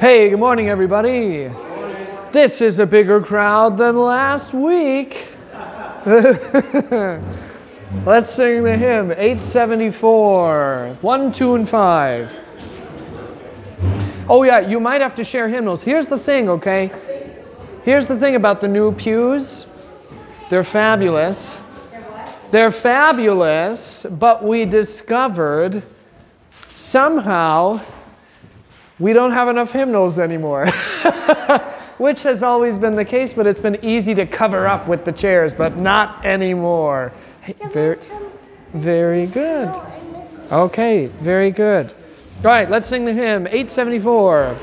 Hey, good morning, everybody. This is a bigger crowd than last week. Let's sing the hymn 874, 1, 2, and 5. Oh, yeah, you might have to share hymnals. Here's the thing, okay? Here's the thing about the new pews they're fabulous. They're fabulous, but we discovered somehow we don't have enough hymnals anymore. Which has always been the case, but it's been easy to cover up with the chairs, but not anymore. Hey, very, very good. Okay, very good. All right, let's sing the hymn 874.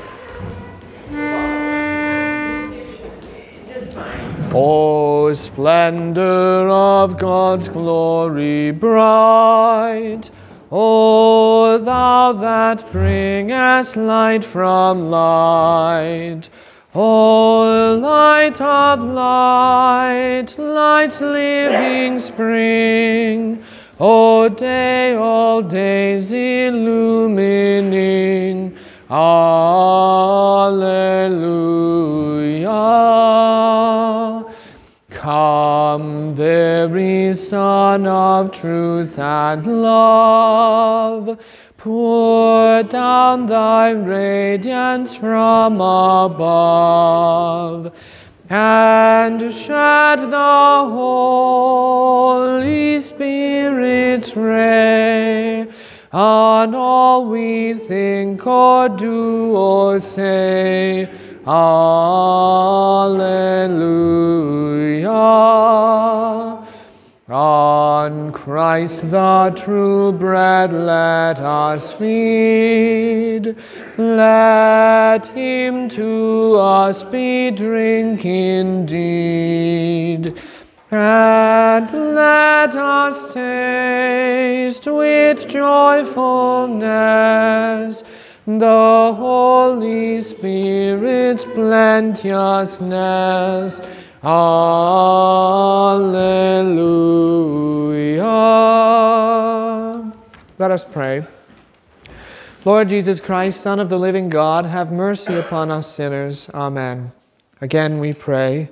O splendor of God's glory bright, O thou that bringest light from light, O light of light, light living spring, O day, all days illumining, Alleluia. Come, very Son of truth and love, pour down thy radiance from above, and shed the Holy Spirit's ray on all we think or do or say. Alleluia. On Christ the true bread let us feed. Let him to us be drink indeed. And let us taste with joyfulness the Holy Spirit's plenteousness. Alleluia. Let us pray. Lord Jesus Christ, Son of the living God, have mercy upon us sinners. Amen. Again we pray.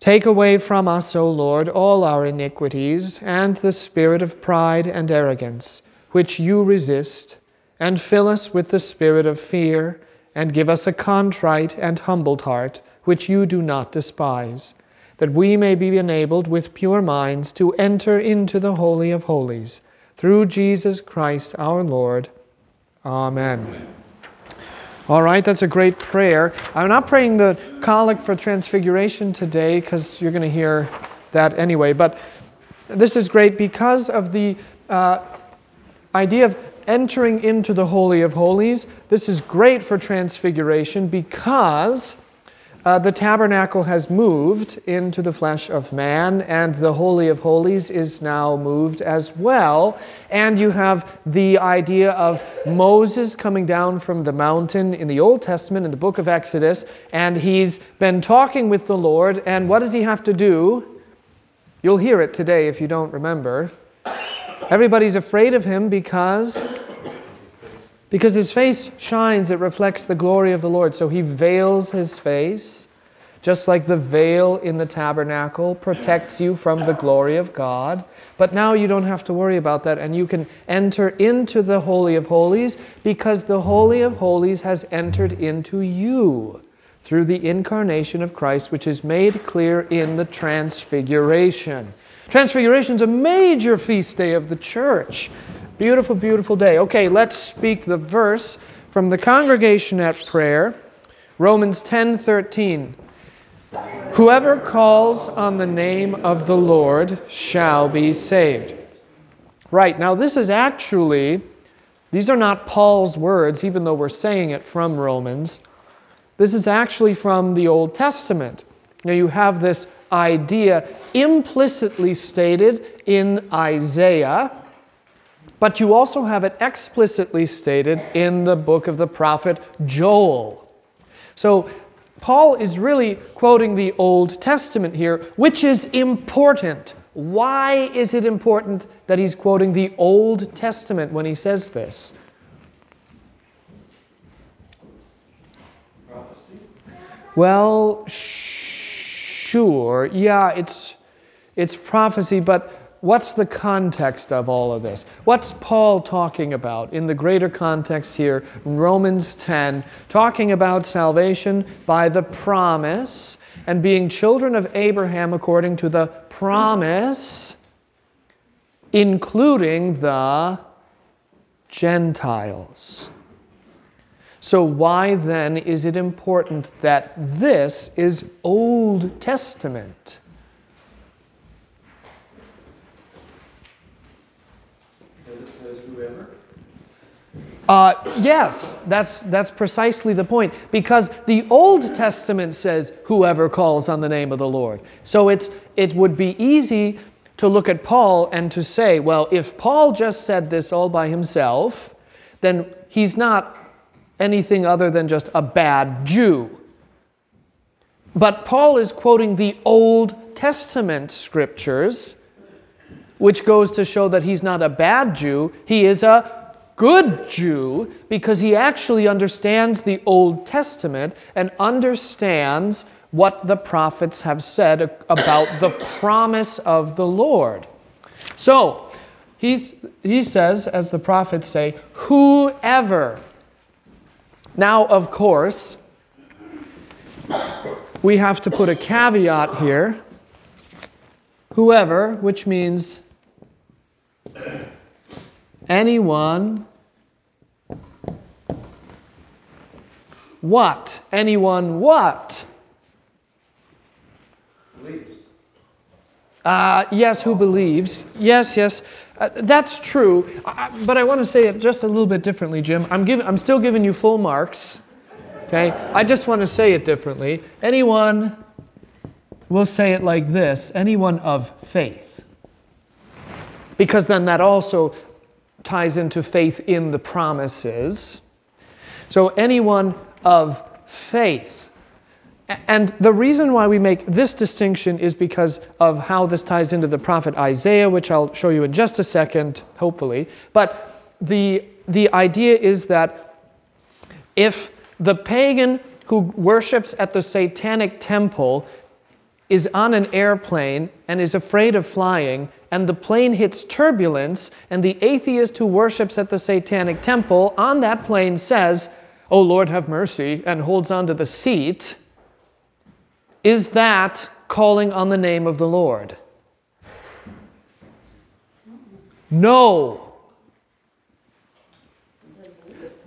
Take away from us, O Lord, all our iniquities and the spirit of pride and arrogance, which you resist, and fill us with the spirit of fear, and give us a contrite and humbled heart, which you do not despise, that we may be enabled with pure minds to enter into the Holy of Holies, through Jesus Christ our Lord. Amen. All right, that's a great prayer. I'm not praying the collect for transfiguration today because you're going to hear that anyway, but this is great because of the uh, idea of entering into the Holy of Holies. This is great for transfiguration because uh, the tabernacle has moved into the flesh of man, and the Holy of Holies is now moved as well. And you have the idea of Moses coming down from the mountain in the Old Testament, in the book of Exodus, and he's been talking with the Lord. And what does he have to do? You'll hear it today if you don't remember. Everybody's afraid of him because because his face shines, it reflects the glory of the Lord. So he veils his face, just like the veil in the tabernacle protects you from the glory of God. But now you don't have to worry about that, and you can enter into the Holy of Holies because the Holy of Holies has entered into you through the incarnation of Christ, which is made clear in the Transfiguration. Transfiguration is a major feast day of the church. Beautiful, beautiful day. Okay, let's speak the verse from the congregation at prayer. Romans 10 13. Whoever calls on the name of the Lord shall be saved. Right, now this is actually, these are not Paul's words, even though we're saying it from Romans. This is actually from the Old Testament. Now you have this idea implicitly stated in Isaiah but you also have it explicitly stated in the book of the prophet Joel. So Paul is really quoting the Old Testament here, which is important. Why is it important that he's quoting the Old Testament when he says this? Well, sure. Yeah, it's it's prophecy, but what's the context of all of this? What's Paul talking about in the greater context here, Romans 10, talking about salvation by the promise and being children of Abraham according to the promise, including the Gentiles. So, why then is it important that this is Old Testament? Uh, yes, that's, that's precisely the point. Because the Old Testament says, whoever calls on the name of the Lord. So it's, it would be easy to look at Paul and to say, well, if Paul just said this all by himself, then he's not anything other than just a bad Jew. But Paul is quoting the Old Testament scriptures, which goes to show that he's not a bad Jew, he is a good Jew because he actually understands the Old Testament and understands what the prophets have said about the promise of the Lord. So, he's, he says, as the prophets say, whoever now, of course, we have to put a caveat here. Whoever, which means anyone. What? Anyone what? Believes. Uh, yes, who believes. Yes, yes. Uh, that's true, uh, but I want to say it just a little bit differently, Jim. I'm, giving, I'm still giving you full marks. Okay? I just want to say it differently. Anyone, will say it like this anyone of faith. Because then that also ties into faith in the promises. So, anyone of faith. And the reason why we make this distinction is because of how this ties into the prophet Isaiah, which I'll show you in just a second, hopefully. But the, the idea is that if the pagan who worships at the satanic temple is on an airplane and is afraid of flying, and the plane hits turbulence, and the atheist who worships at the satanic temple on that plane says, Oh Lord, have mercy, and holds onto the seat is that calling on the name of the Lord? No.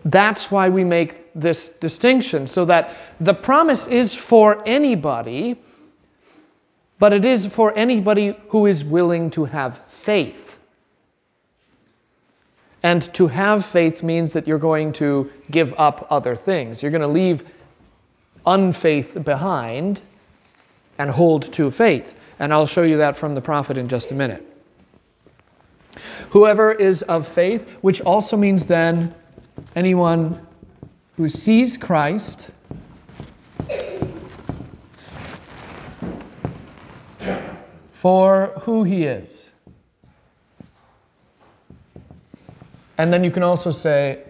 That's why we make this distinction, so that the promise is for anybody, but it is for anybody who is willing to have faith. And to have faith means that you're going to give up other things. You're going to leave unfaith behind and hold to faith. And I'll show you that from the prophet in just a minute. Whoever is of faith, which also means then anyone who sees Christ for who he is. And then you can also say,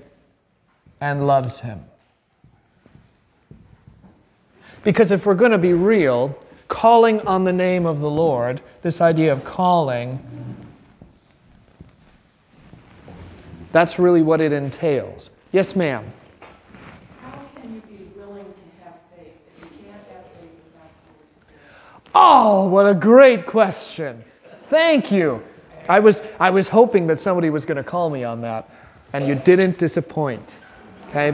and loves him. Because if we're going to be real, calling on the name of the Lord, this idea of calling, that's really what it entails. Yes, ma'am. How can you be willing to have faith if you can't have faith without the Holy Spirit? Oh, what a great question. Thank you. I was, I was hoping that somebody was going to call me on that, and you didn't disappoint. Okay?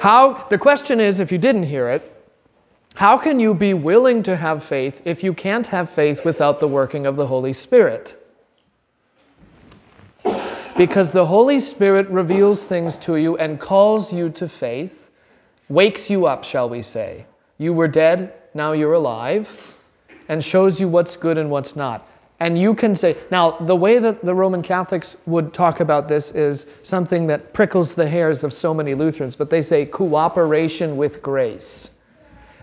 How, the question is if you didn't hear it, how can you be willing to have faith if you can't have faith without the working of the Holy Spirit? Because the Holy Spirit reveals things to you and calls you to faith, wakes you up, shall we say. You were dead, now you're alive, and shows you what's good and what's not. And you can say, now, the way that the Roman Catholics would talk about this is something that prickles the hairs of so many Lutherans, but they say cooperation with grace.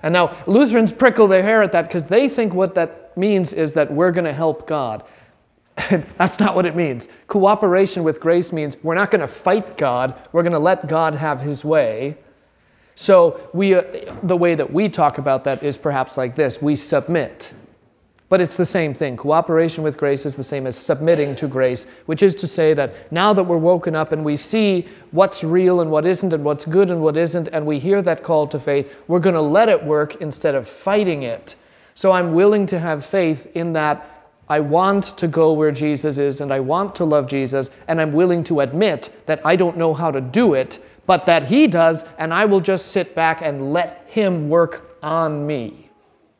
And now Lutherans prickle their hair at that because they think what that means is that we're going to help God. That's not what it means. Cooperation with grace means we're not going to fight God, we're going to let God have his way. So we, uh, the way that we talk about that is perhaps like this: we submit. But it's the same thing. Cooperation with grace is the same as submitting to grace, which is to say that now that we're woken up and we see what's real and what isn't, and what's good and what isn't, and we hear that call to faith, we're going to let it work instead of fighting it. So I'm willing to have faith in that I want to go where Jesus is and I want to love Jesus, and I'm willing to admit that I don't know how to do it, but that He does, and I will just sit back and let Him work on me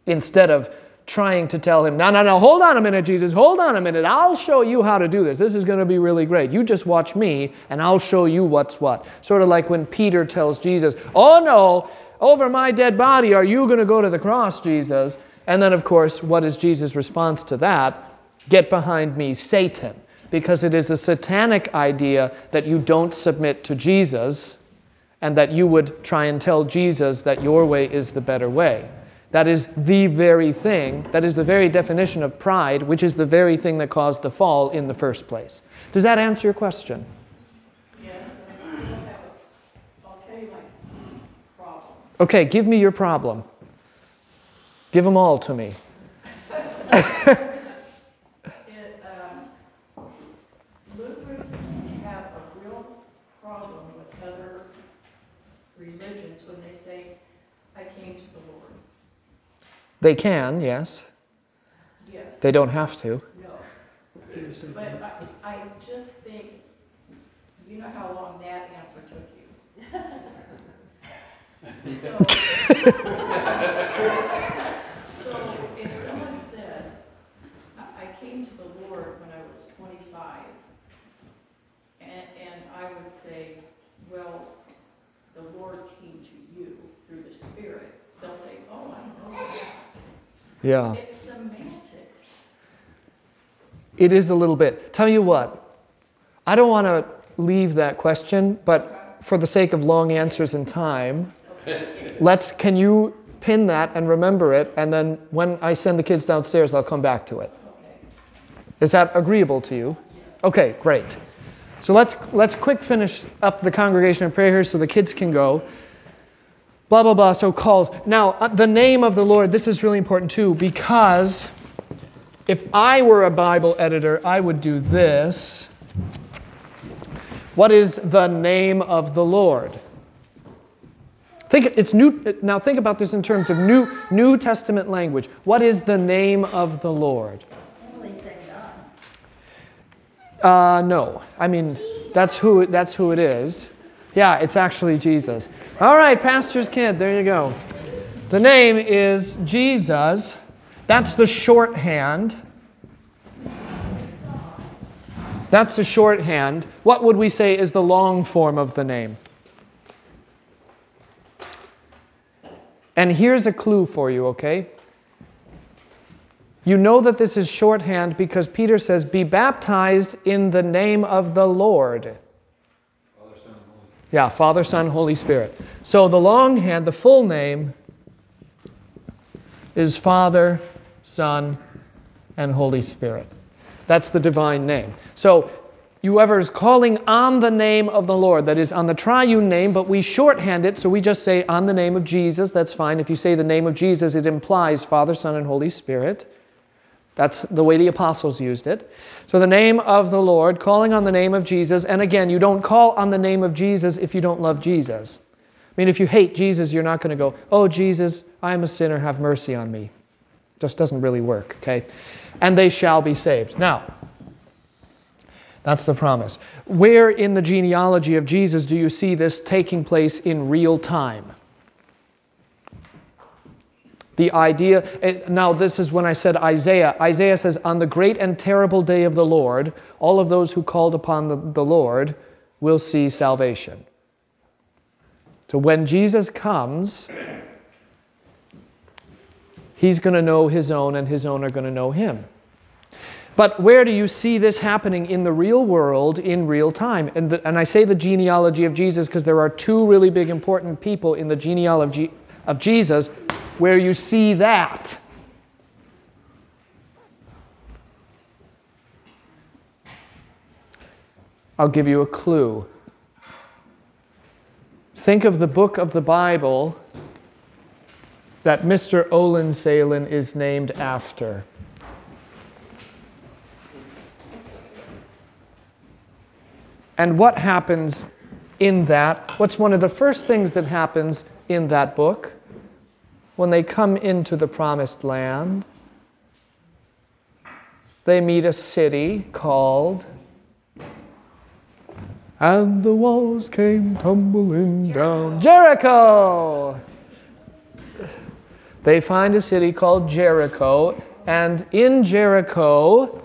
instead of trying to tell him, no, no, no, hold on a minute, Jesus, hold on a minute. I'll show you how to do this. This is going to be really great. You just watch me, and I'll show you what's what. Sort of like when Peter tells Jesus, oh no, over my dead body, are you going to go to the cross, Jesus? And then, of course, what is Jesus' response to that? Get behind me, Satan. Because it is a satanic idea that you don't submit to Jesus and that you would try and tell Jesus that your way is the better way. That is the very thing, that is the very definition of pride, which is the very thing that caused the fall in the first place. Does that answer your question? Yes, but I still have, a- I'll tell you my problem. Okay, give me your problem. Give them all to me. It, um, Lutherans have a real problem with other religions when they say, I came to the Lord. They can, yes. Yes. They don't have to. No. But I, I just think, you know how long that answer took you. So, so if someone says, I, I came to the Lord when I was twenty-five, and, and I would say, well, the Lord came to you through the Spirit, they'll say, oh, I know that. Yeah. It's semantics. It is a little bit. Tell you what, I don't want to leave that question, but for the sake of long answers and time, let's, can you pin that and remember it? And then when I send the kids downstairs, I'll come back to it. Is that agreeable to you? Okay, great. So let's, let's quick finish up the congregation of prayer here so the kids can go. Blah, blah, blah. So calls. Now, uh, the name of the Lord, this is really important too, because if I were a Bible editor, I would do this. What is the name of the Lord? Think it's new now think about this in terms of new New Testament language. What is the name of the Lord? Uh, no. I mean, that's who, that's who it is. Yeah, it's actually Jesus. All right, pastor's kid, there you go. The name is Jesus. That's the shorthand. That's the shorthand. What would we say is the long form of the name? And here's a clue for you, okay? You know that this is shorthand because Peter says, Be baptized in the name of the Lord. Yeah, Father, Son, Holy Spirit. So the longhand, the full name, is Father, Son, and Holy Spirit. That's the divine name. So whoever is calling on the name of the Lord, that is on the triune name, but we shorthand it, so we just say on the name of Jesus, that's fine. If you say the name of Jesus, it implies Father, Son, and Holy Spirit. That's the way the apostles used it. So, the name of the Lord, calling on the name of Jesus. And again, you don't call on the name of Jesus if you don't love Jesus. I mean, if you hate Jesus, you're not going to go, Oh, Jesus, I'm a sinner, have mercy on me. Just doesn't really work, okay? And they shall be saved. Now, that's the promise. Where in the genealogy of Jesus do you see this taking place in real time? The idea, now this is when I said Isaiah. Isaiah says, On the great and terrible day of the Lord, all of those who called upon the, the Lord will see salvation. So when Jesus comes, he's going to know his own, and his own are going to know him. But where do you see this happening in the real world in real time? And, the, and I say the genealogy of Jesus because there are two really big important people in the genealogy of Jesus where you see that. I'll give you a clue. think of the book of the Bible that Mr. Olin Salen is named after. And what happens in that? What's one of the first things that happens in that book when they come into the promised land? They meet a city called and the walls came tumbling down. Jericho! They find a city called Jericho, and in Jericho,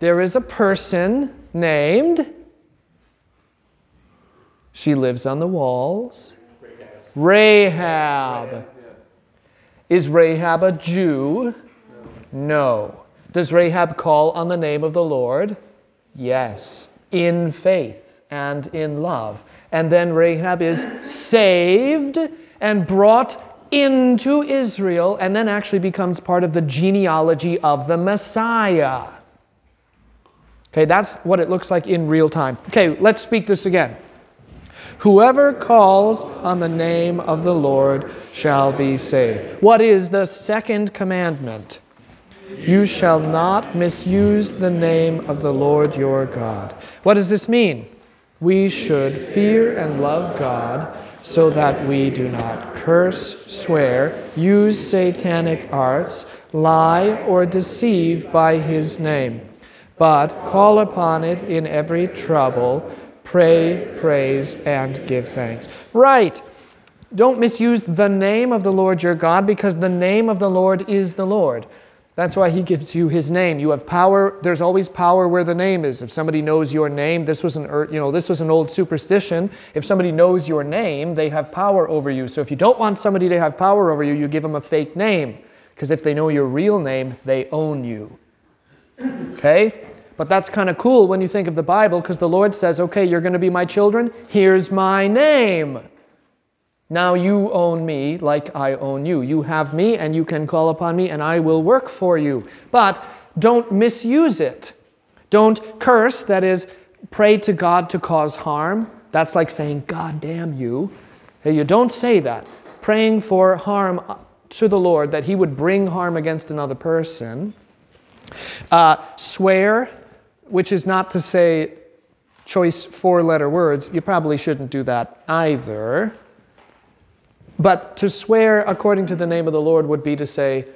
there is a person named. She lives on the walls. Rahab. Is Rahab a Jew? No. Does Rahab call on the name of the Lord? Yes, in faith and in love. And then Rahab is saved and brought into Israel and then actually becomes part of the genealogy of the Messiah. Okay, that's what it looks like in real time. Okay, let's speak this again. Whoever calls on the name of the Lord shall be saved. What is the second commandment? You shall not misuse the name of the Lord your God. What does this mean? We should fear and love God so that we do not curse, swear, use satanic arts, lie, or deceive by His name, but call upon it in every trouble, pray, praise, and give thanks. Right. Don't misuse the name of the Lord your God because the name of the Lord is the Lord. That's why he gives you his name. You have power. There's always power where the name is. If somebody knows your name, this was an er, you know this was an old superstition. If somebody knows your name, they have power over you. So if you don't want somebody to have power over you, you give them a fake name. Because if they know your real name, they own you. Okay? But that's kind of cool when you think of the Bible because the Lord says, okay, you're going to be my children. Here's my name. Now you own me like I own you. You have me and you can call upon me and I will work for you. But don't misuse it. Don't curse, that is, pray to God to cause harm. That's like saying, God damn you. You don't say that. Praying for harm to the Lord, that He would bring harm against another person. Uh, swear, which is not to say choice four letter words. You probably shouldn't do that either. But to swear according to the name of the Lord would be to say,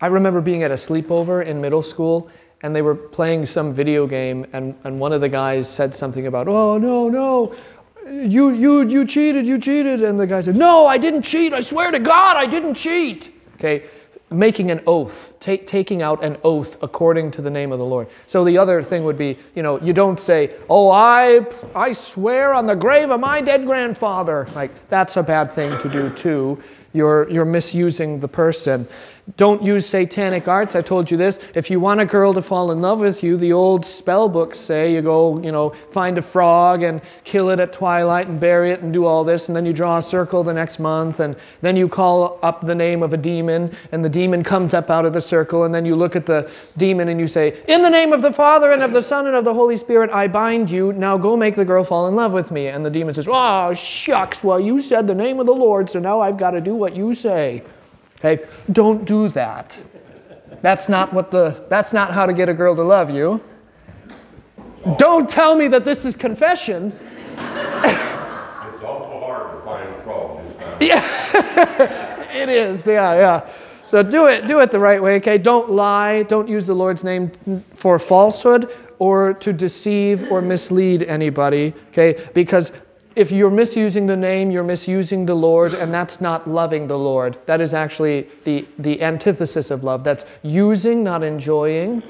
I remember being at a sleepover in middle school and they were playing some video game and, and one of the guys said something about, oh, no, no, you, you, you cheated, you cheated. And the guy said, no, I didn't cheat. I swear to God, I didn't cheat. Okay, making an oath, taking out an oath according to the name of the Lord. So the other thing would be, you know, you don't say, "Oh, I I swear on the grave of my dead grandfather." Like that's a bad thing to do too. You're you're misusing the person. Don't use satanic arts. I told you this. If you want a girl to fall in love with you, the old spell books say you go, you know, find a frog and kill it at twilight and bury it and do all this, and then you draw a circle the next month, and then you call up the name of a demon, and the demon comes up out of the circle, and then you look at the demon and you say, In the name of the Father and of the Son and of the Holy Spirit, I bind you. Now go make the girl fall in love with me. And the demon says, Oh, shucks. Well, you said the name of the Lord, so now I've got to do what you say. Okay? Don't do that. That's not what the that's not how to get a girl to love you. Don't tell me that this is confession. It's awful hard to find a frog this time. Yeah. it is. Yeah, yeah. So do it do it the right way, okay? Don't lie, don't use the Lord's name for falsehood or to deceive or mislead anybody, okay? Because if you're misusing the name, you're misusing the Lord, and that's not loving the Lord. That is actually the, the antithesis of love. That's using, not enjoying.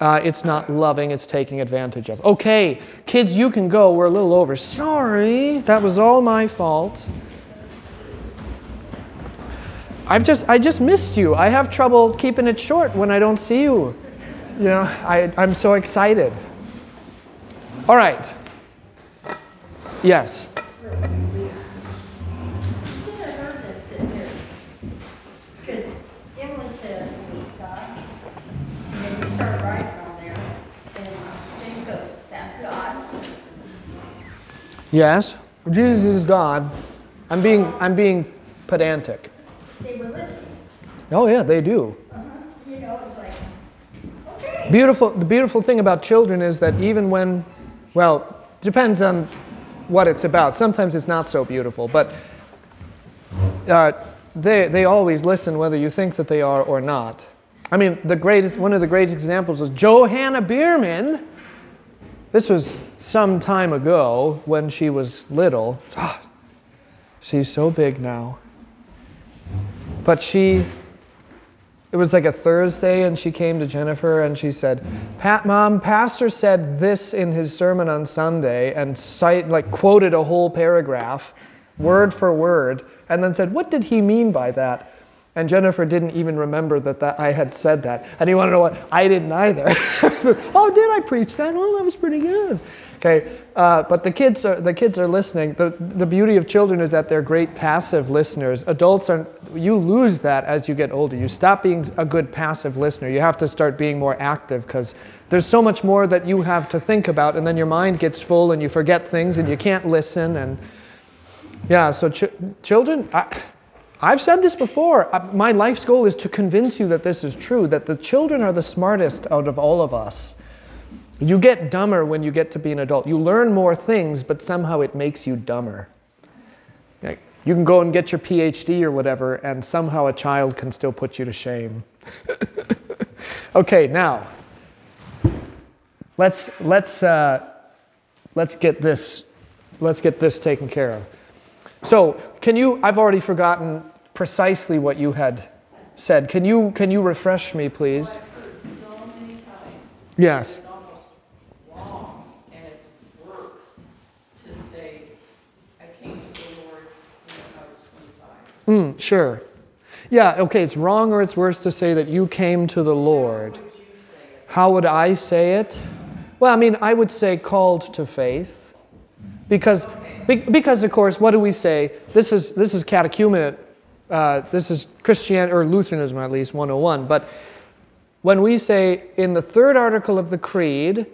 Uh, it's not loving, it's taking advantage of. Okay, kids, you can go. We're a little over. Sorry, that was all my fault. I've just, I just missed you. I have trouble keeping it short when I don't see you. You know, I, I'm so excited. All right. Yes. Should have heard them sit here. Because Emily said it was God. And then you start writing on there. And James goes, that's God. Yes. Jesus is God. I'm being, I'm being pedantic. They were listening, Oh, yeah, they do. Uh-huh. you know, it's like, okay. Beautiful, the beautiful thing about children is that even when, well, depends on what it's about. Sometimes it's not so beautiful, but uh, they, they always listen whether you think that they are or not. I mean, the greatest, one of the greatest examples was Johanna Bierman. This was some time ago when she was little. Ah, she's so big now. But she it was like a Thursday, and she came to Jennifer and she said, Pat, Mom, Pastor said this in his sermon on Sunday and cite, like quoted a whole paragraph, word for word, and then said, What did he mean by that? And Jennifer didn't even remember that, that I had said that. And you want to know what? I didn't either. oh, did I preach that? Oh, that was pretty good. Okay, uh, but the kids are the kids are listening. The the beauty of children is that they're great passive listeners. Adults are you lose that as you get older. You stop being a good passive listener. You have to start being more active because there's so much more that you have to think about, and then your mind gets full and you forget things and you can't listen. And yeah, so ch- children. I, I've said this before. Uh, My life's goal is to convince you that this is true, that the children are the smartest out of all of us. You get dumber when you get to be an adult. You learn more things, but somehow it makes you dumber. Like, You can go and get your PhD or whatever, and somehow a child can still put you to shame. okay, now let's let's uh, let's get this let's get this taken care of. So, can you? I've already forgotten precisely what you had said. Can you can you refresh me, please? So many times. Yes. It's almost wrong, and it's worse to say, I came to the Lord when I was twenty-five. Mm, sure. Yeah, okay, it's wrong or it's worse to say that you came to the Lord. How would I say it? Well, I mean, I would say called to faith. Because, be- because of course, what do we say? This is, this is catechumenate, uh, this is Christianity, or Lutheranism at least, 101. But when we say in the third article of the Creed,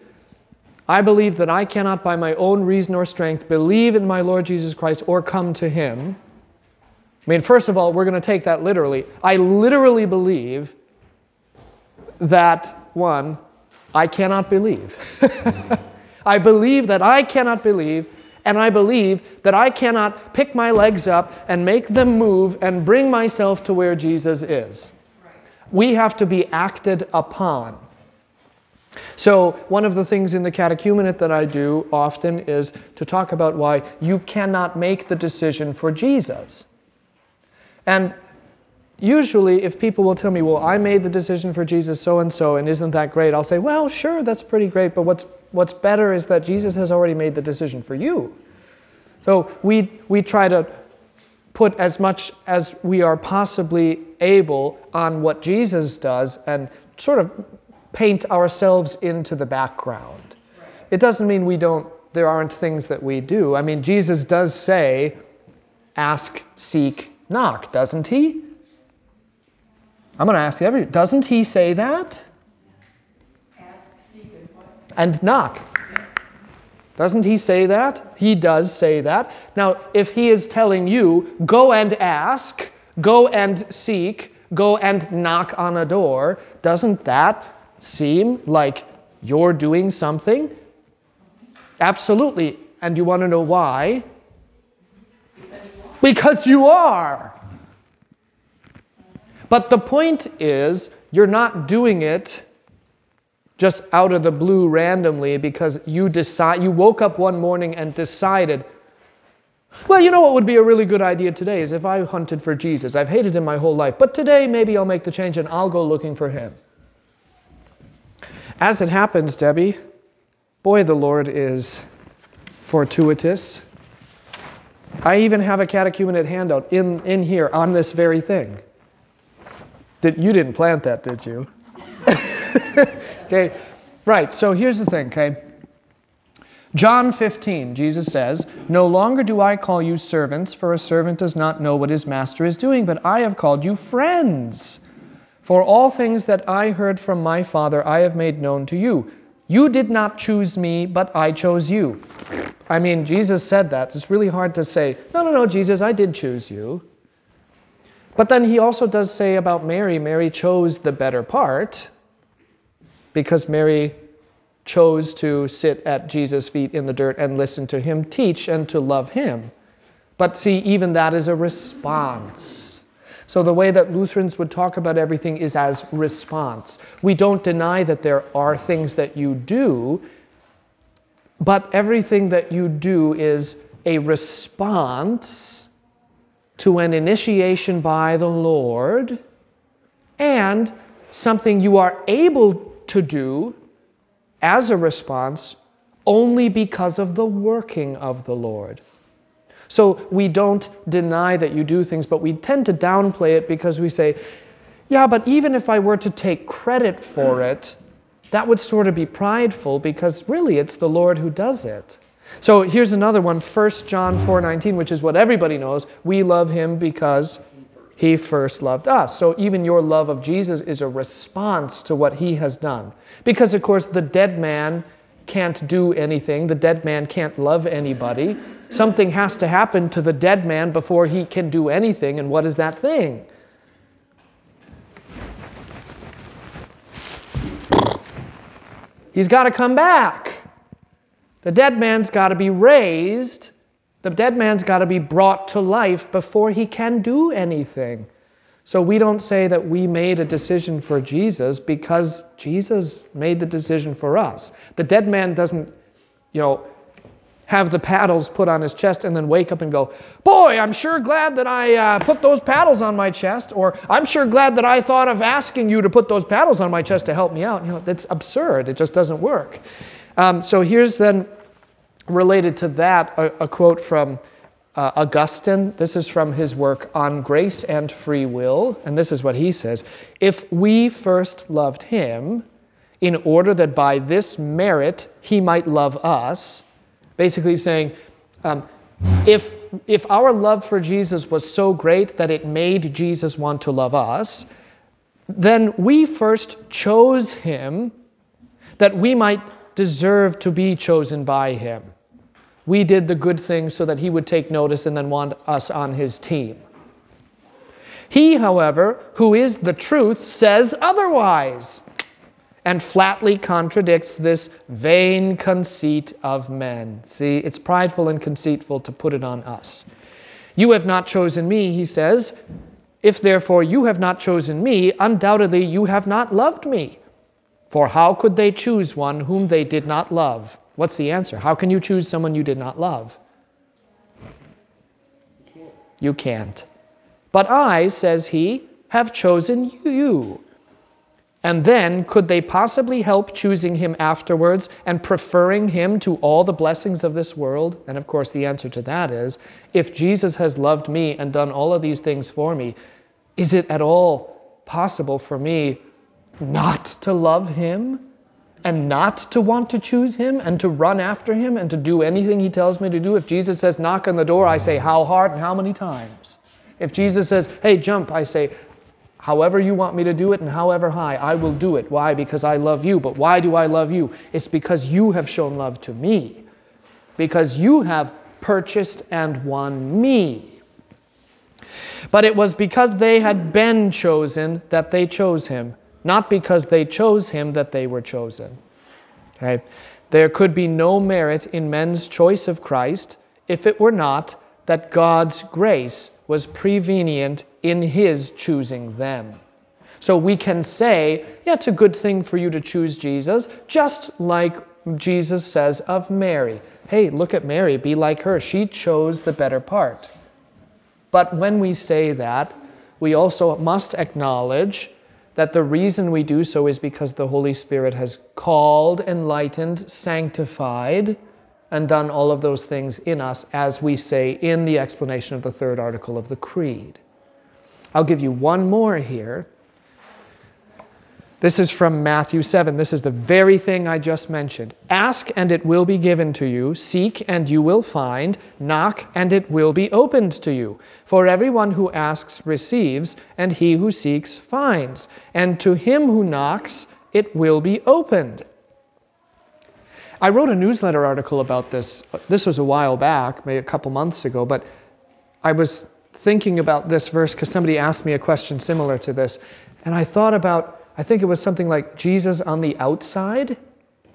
I believe that I cannot by my own reason or strength believe in my Lord Jesus Christ or come to him. I mean, first of all, we're going to take that literally. I literally believe that, one, I cannot believe. I believe that I cannot believe, and I believe that I cannot pick my legs up and make them move and bring myself to where Jesus is. We have to be acted upon. So, one of the things in the catechumenate that I do often is to talk about why you cannot make the decision for Jesus. And usually, if people will tell me, well, I made the decision for Jesus so and so, and isn't that great? I'll say, well, sure, that's pretty great, but what's, what's better is that Jesus has already made the decision for you. So we, we try to put as much as we are possibly able on what Jesus does and sort of paint ourselves into the background. It doesn't mean we don't, there aren't things that we do. I mean, Jesus does say, ask, seek, knock, doesn't he? I'm going to ask every, doesn't he say that? Ask, seek, and? And knock. Doesn't he say that? He does say that. Now, if he is telling you, go and ask, go and seek, go and knock on a door, doesn't that seem like you're doing something? Absolutely. And you want to know why? Because you are. But the point is, you're not doing it just out of the blue randomly because you decide you woke up one morning and decided well you know what would be a really good idea today is if i hunted for jesus. I've hated him my whole life but today maybe i'll make the change and i'll go looking for him. As it happens debbie boy the lord is fortuitous i even have a catechumenate handout in, in here on this very thing did, you didn't plant that did you Okay, right, so here's the thing, okay? John 15, Jesus says, No longer do I call you servants, for a servant does not know what his master is doing, but I have called you friends. For all things that I heard from my Father I have made known to you. You did not choose me, but I chose you. I mean, Jesus said that. It's really hard to say, no, no, no, Jesus, I did choose you. But then he also does say about Mary, Mary chose the better part because Mary chose to sit at Jesus' feet in the dirt and listen to him teach and to love him. But see, even that is a response. So the way that Lutherans would talk about everything is as response. We don't deny that there are things that you do, but everything that you do is a response to an initiation by the Lord and something you are able to do as a response only because of the working of the Lord. So we don't deny that you do things, but we tend to downplay it because we say, yeah, but even if I were to take credit for it, that would sort of be prideful because really it's the Lord who does it. So here's another one, 1 John 4:19, which is what everybody knows. We love him because he first loved us. So even your love of Jesus is a response to what he has done. Because of course the dead man can't do anything. The dead man can't love anybody. Something has to happen to the dead man before he can do anything. And what is that thing? He's got to come back. The dead man's got to be raised. The dead man's got to be brought to life before he can do anything. So we don't say that we made a decision for Jesus because Jesus made the decision for us. The dead man doesn't, you know, have the paddles put on his chest and then wake up and go, Boy, I'm sure glad that I uh, put those paddles on my chest, or I'm sure glad that I thought of asking you to put those paddles on my chest to help me out. You know, that's absurd. It just doesn't work. Um, so here's then related to that a, a quote from uh, Augustine. This is from his work on grace and free will. And this is what he says If we first loved him, in order that by this merit he might love us, basically saying, um, if, if our love for Jesus was so great that it made Jesus want to love us, then we first chose him that we might deserve to be chosen by him. We did the good things so that he would take notice and then want us on his team. He, however, who is the truth, says otherwise and flatly contradicts this vain conceit of men. See, it's prideful and conceitful to put it on us. You have not chosen me, he says. If therefore you have not chosen me, undoubtedly you have not loved me. For how could they choose one whom they did not love? What's the answer? How can you choose someone you did not love? You can't. But I, says he, have chosen you. And then, could they possibly help choosing him afterwards and preferring him to all the blessings of this world? And of course, the answer to that is if Jesus has loved me and done all of these things for me, is it at all possible for me not to love him? and not to want to choose him and to run after him and to do anything he tells me to do. If Jesus says, knock on the door, I say, how hard and how many times? If Jesus says, hey, jump, I say, however you want me to do it and however high, I will do it. Why? Because I love you. But why do I love you? It's because you have shown love to me, because you have purchased and won me. But it was because they had been chosen that they chose him not because they chose him that they were chosen. Okay? There could be no merit in men's choice of Christ if it were not that God's grace was prevenient in his choosing them. So we can say, yeah, it's a good thing for you to choose Jesus, just like Jesus says of Mary. Hey, look at Mary, be like her. She chose the better part. But when we say that, we also must acknowledge that the reason we do so is because the Holy Spirit has called, enlightened, sanctified, and done all of those things in us, as we say in the explanation of the third article of the Creed. I'll give you one more here this is from Matthew 7. This is the very thing I just mentioned. Ask and it will be given to you. Seek and you will find. Knock and it will be opened to you. For everyone who asks receives, and he who seeks finds. And to him who knocks it will be opened. I wrote a newsletter article about this. This was a while back, maybe a couple months ago, but I was thinking about this verse because somebody asked me a question similar to this. And I thought about, I think it was something like Jesus on the outside,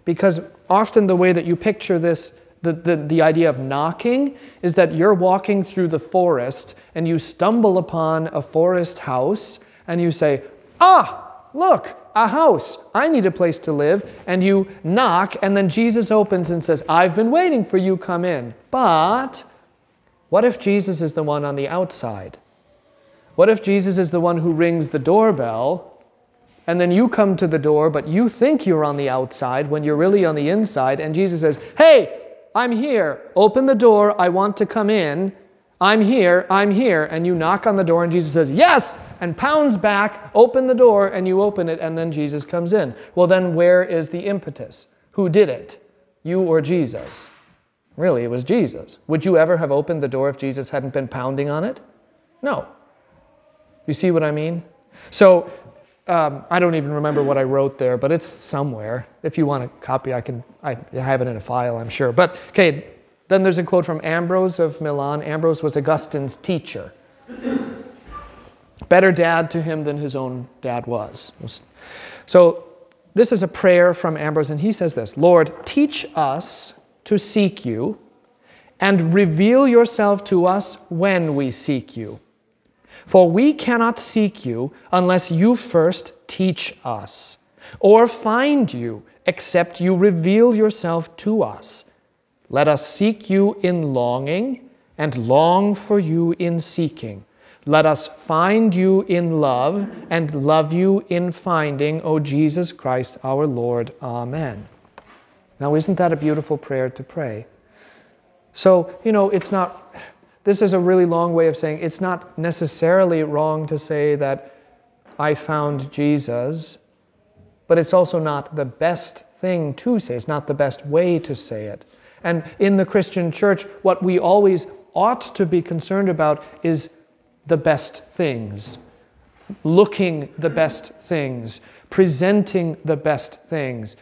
because often the way that you picture this, the, the, the idea of knocking, is that you're walking through the forest and you stumble upon a forest house and you say, Ah, look, a house. I need a place to live. And you knock, and then Jesus opens and says, I've been waiting for you, come in. But what if Jesus is the one on the outside? What if Jesus is the one who rings the doorbell? And then you come to the door, but you think you're on the outside when you're really on the inside. And Jesus says, Hey, I'm here. Open the door. I want to come in. I'm here. I'm here. And you knock on the door, and Jesus says, Yes, and pounds back. Open the door, and you open it, and then Jesus comes in. Well, then where is the impetus? Who did it? You or Jesus? Really, it was Jesus. Would you ever have opened the door if Jesus hadn't been pounding on it? No. You see what I mean? So, um, I don't even remember what I wrote there, but it's somewhere. If you want a copy, I can. I have it in a file, I'm sure. But okay, then there's a quote from Ambrose of Milan. Ambrose was Augustine's teacher. Better dad to him than his own dad was. So this is a prayer from Ambrose, and he says this Lord, teach us to seek you and reveal yourself to us when we seek you. For we cannot seek you unless you first teach us, or find you except you reveal yourself to us. Let us seek you in longing, and long for you in seeking. Let us find you in love, and love you in finding, O Jesus Christ our Lord. Amen. Now, isn't that a beautiful prayer to pray? So, you know, it's not this is a really long way of saying it's not necessarily wrong to say that I found Jesus, but it's also not the best thing to say. It's not the best way to say it. And in the Christian church, what we always ought to be concerned about is the best things, looking the best things, presenting the best things.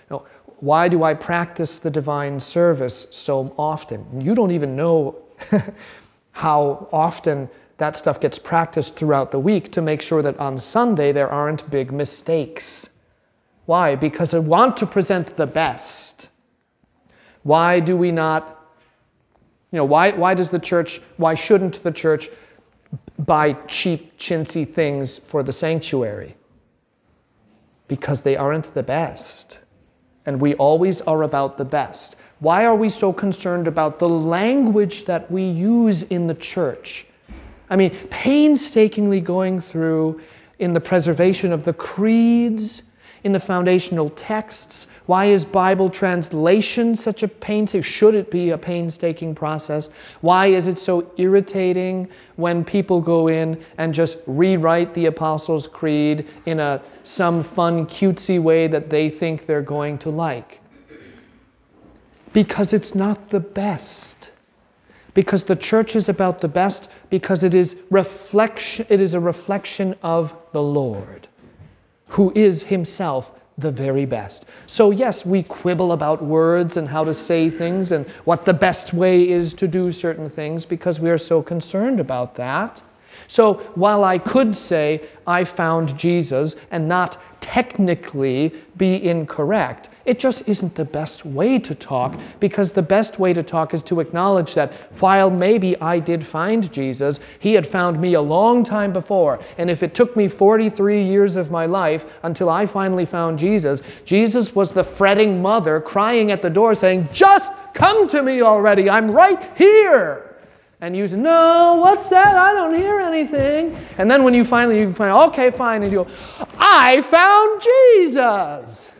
Why do I practice the divine service so often? You don't even know how often that stuff gets practiced throughout the week to make sure that on Sunday there aren't big mistakes. Why? Because I want to present the best. Why do we not, you know, why, why does the church, why shouldn't the church buy cheap, chintzy things for the sanctuary? Because they aren't the best. And we always are about the best. Why are we so concerned about the language that we use in the church? I mean, painstakingly going through in the preservation of the creeds, in the foundational texts. Why is Bible translation such a painstaking? Should it be a painstaking process? Why is it so irritating when people go in and just rewrite the Apostles' Creed in a some fun, cutesy way that they think they're going to like? because it's not the best. Because the church is about the best, because it is reflection, it is a reflection of the Lord, who is himself the very best. So, yes, we quibble about words and how to say things and what the best way is to do certain things because we are so concerned about that. So, while I could say I found Jesus and not technically be incorrect, it just isn't the best way to talk because the best way to talk is to acknowledge that while maybe I did find Jesus, he had found me a long time before. And if it took me 43 years of my life until I finally found Jesus, Jesus was the fretting mother crying at the door saying, Just come to me already. I'm right here and you say, No, what's that? I don't hear anything. And then when you finally you find, okay, fine, and you go, I found Jesus.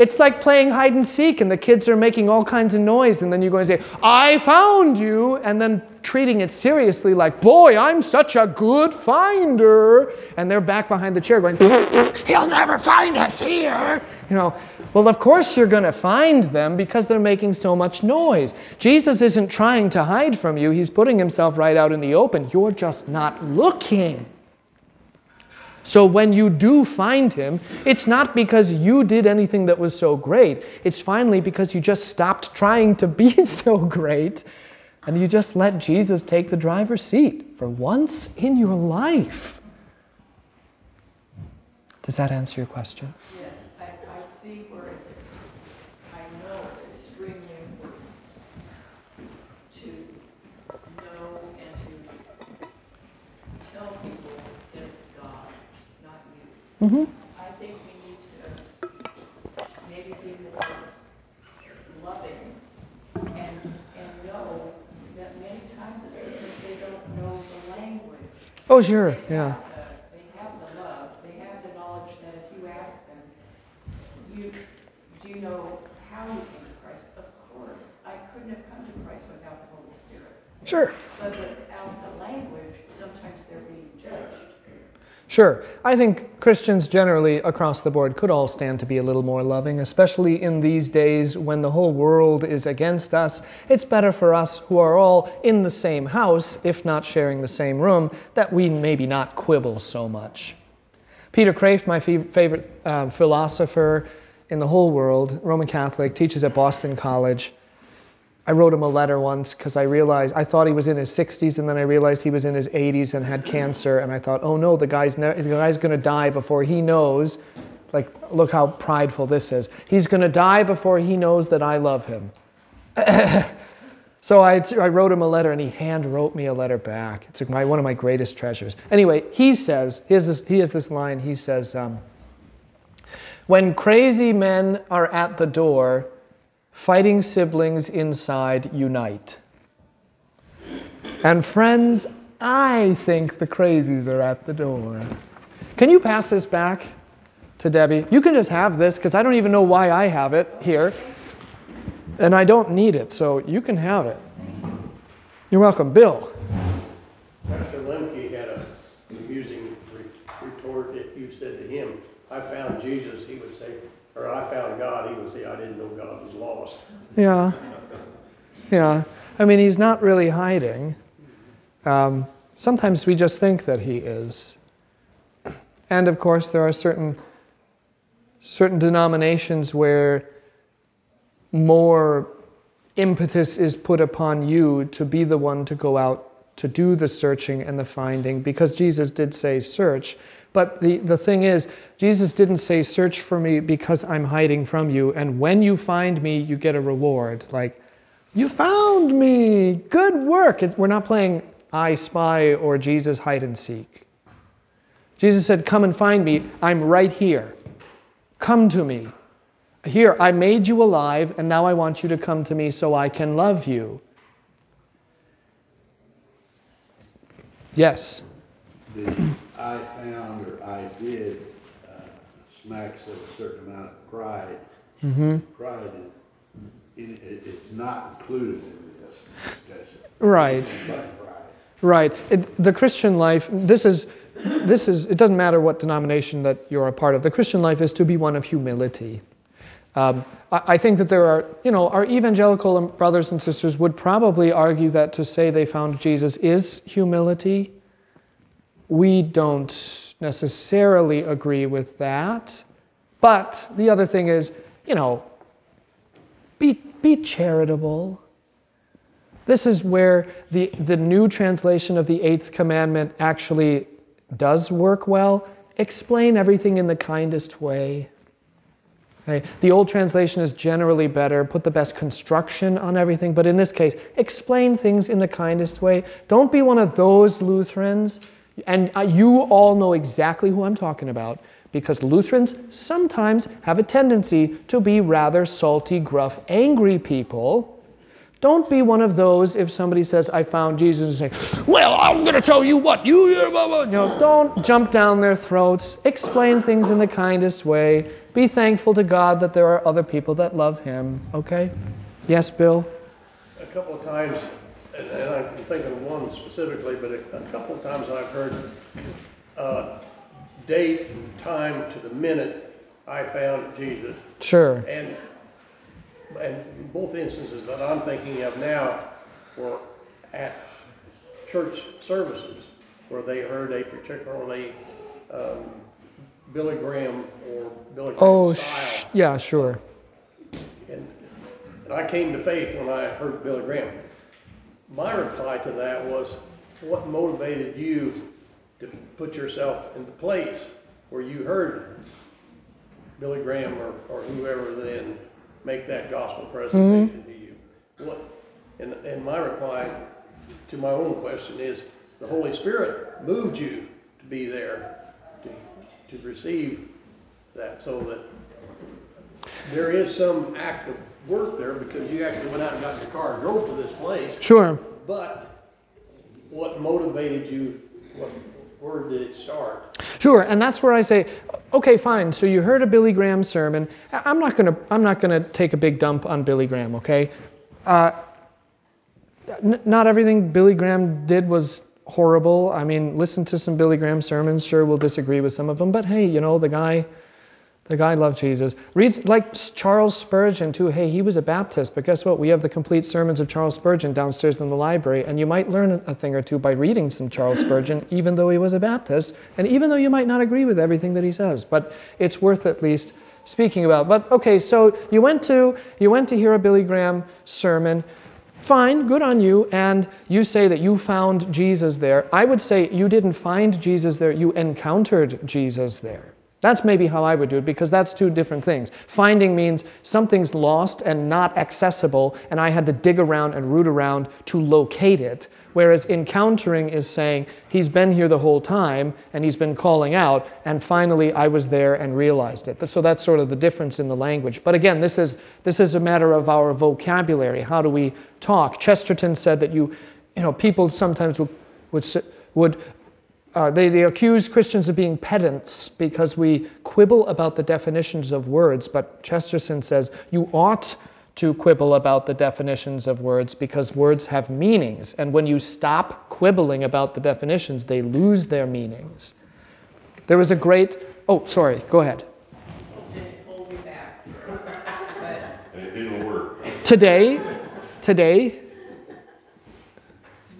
It's like playing hide and seek, and the kids are making all kinds of noise, and then you go and say, I found you, and then treating it seriously, like, boy, I'm such a good finder. And they're back behind the chair going, He'll never find us here. You know, well, of course you're going to find them because they're making so much noise. Jesus isn't trying to hide from you, He's putting Himself right out in the open. You're just not looking. So when you do find him, it's not because you did anything that was so great. It's finally because you just stopped trying to be so great and you just let Jesus take the driver's seat for once in your life. Does that answer your question? Yes, I, I see where it's, ex- I know it's extremely important to know and to tell people that it's God, not you. Mm-hmm. I think we need to maybe be more loving and, and know that many times it's because they don't know the language. Oh, sure, They yeah. have the- They have the love, they have the knowledge that if you ask them, you, do you know how you came to Christ? Of course, I couldn't have come to Christ without the Holy Spirit. Sure. But without the language, sometimes they're being judged. Sure. I think Christians generally across the board could all stand to be a little more loving, especially in these days when the whole world is against us. It's better for us who are all in the same house, if not sharing the same room, that we maybe not quibble so much. Peter Kreeft, my favorite uh, philosopher in the whole world, Roman Catholic, teaches at Boston College. I wrote him a letter once because I realized I thought he was in his 60s, and then I realized he was in his 80s and had cancer, and I thought, oh no, the guy's ne- the guy's going to die before he knows. Like, look how prideful this is. He's going to die before he knows that I love him. so I, I wrote him a letter, and he hand wrote me a letter back. It's my, one of my greatest treasures. Anyway, he says, he has this, he has this line. He says, um, when crazy men are at the door, fighting siblings inside unite. And friends, I think the crazies are at the door. Can you pass this back to Debbie? You can just have this because I don't even know why I have it here. And I don't need it, so you can have it. You're welcome. Bill. Pastor Lemke had a amusing retort. that you said to him, I found Jesus, he would say, or I found God, he would say, I didn't know God was lost. Yeah. Yeah. I mean, he's not really hiding. Um, sometimes we just think that he is. And of course, there are certain, certain denominations where more impetus is put upon you to be the one to go out to do the searching and the finding, because Jesus did say, search. But the, the thing is, Jesus didn't say, search for me because I'm hiding from you, and when you find me, you get a reward. Like, you found me! Good work! We're not playing I spy or Jesus hide and seek. Jesus said, Come and find me. I'm right here. Come to me. Here, I made you alive, and now I want you to come to me so I can love you. Yes. the I found or I did uh, smacks of a certain amount of pride. Pride is, it, it- it's not included in this discussion. Right. Right. It, the Christian life, this is, this is, it doesn't matter what denomination that you're a part of. The Christian life is to be one of humility. Um, I, I think that there are, you know, our evangelical brothers and sisters would probably argue that to say they found Jesus is humility. We don't necessarily agree with that. But the other thing is, you know, be, be charitable. This is where the, the new translation of the eighth commandment actually does work well. Explain everything in the kindest way. Okay? The old translation is generally better, put the best construction on everything, but in this case, explain things in the kindest way. Don't be one of those Lutherans, and uh, you all know exactly who I'm talking about, because Lutherans sometimes have a tendency to be rather salty, gruff, angry people. Don't be one of those if somebody says, I found Jesus, and say, Well, I'm going to tell you what you. Blah, blah. No, don't jump down their throats. Explain things in the kindest way. Be thankful to God that there are other people that love Him, okay? Yes, Bill? A couple of times, and and I'm thinking of one specifically, but a a couple of times I've heard uh, date, and time to the minute, I found Jesus. Sure. And, and both instances that I'm thinking of now were at church services where they heard a particularly um, Billy Graham or Billy Oh, Graham sh- style. yeah, sure. And, and I came to faith when I heard Billy Graham. My reply to that was, what motivated you to put yourself in the place where you heard Billy Graham or, or whoever then make that gospel presentation mm-hmm. to you? What, and, and my reply to my own question is, the Holy Spirit moved you to be there, to, to receive that, so that there is some act of work there because you actually went out and got your car and drove to this place. Sure. But what motivated you? What, where did it start? Sure, and that's where I say, okay, fine. So you heard a Billy Graham sermon. I'm not gonna, I'm not gonna take a big dump on Billy Graham, okay? Uh, n- not everything Billy Graham did was horrible. I mean, listen to some Billy Graham sermons. Sure, we'll disagree with some of them, but hey, you know, the guy, the guy loved Jesus. Read like Charles Spurgeon too. Hey, he was a Baptist, but guess what? We have the complete sermons of Charles Spurgeon downstairs in the library, and you might learn a thing or two by reading some Charles Spurgeon, even though he was a Baptist, and even though you might not agree with everything that he says. But it's worth at least speaking about. But okay, so you went to you went to hear a Billy Graham sermon. Fine, good on you. And you say that you found Jesus there. I would say you didn't find Jesus there, you encountered Jesus there. That's maybe how I would do it because that's two different things. Finding means something's lost and not accessible, and I had to dig around and root around to locate it. Whereas encountering is saying, He's been here the whole time and He's been calling out, and finally I was there and realized it. So that's sort of the difference in the language. But again, this is, this is a matter of our vocabulary. How do we talk? Chesterton said that you, you know, people sometimes would, would, would uh, they, they accuse Christians of being pedants because we quibble about the definitions of words, but Chesterton says you ought to quibble about the definitions of words because words have meanings. And when you stop quibbling about the definitions, they lose their meanings. There was a great, oh, sorry, go ahead. Didn't hold me back. But And it didn't work. Today, today,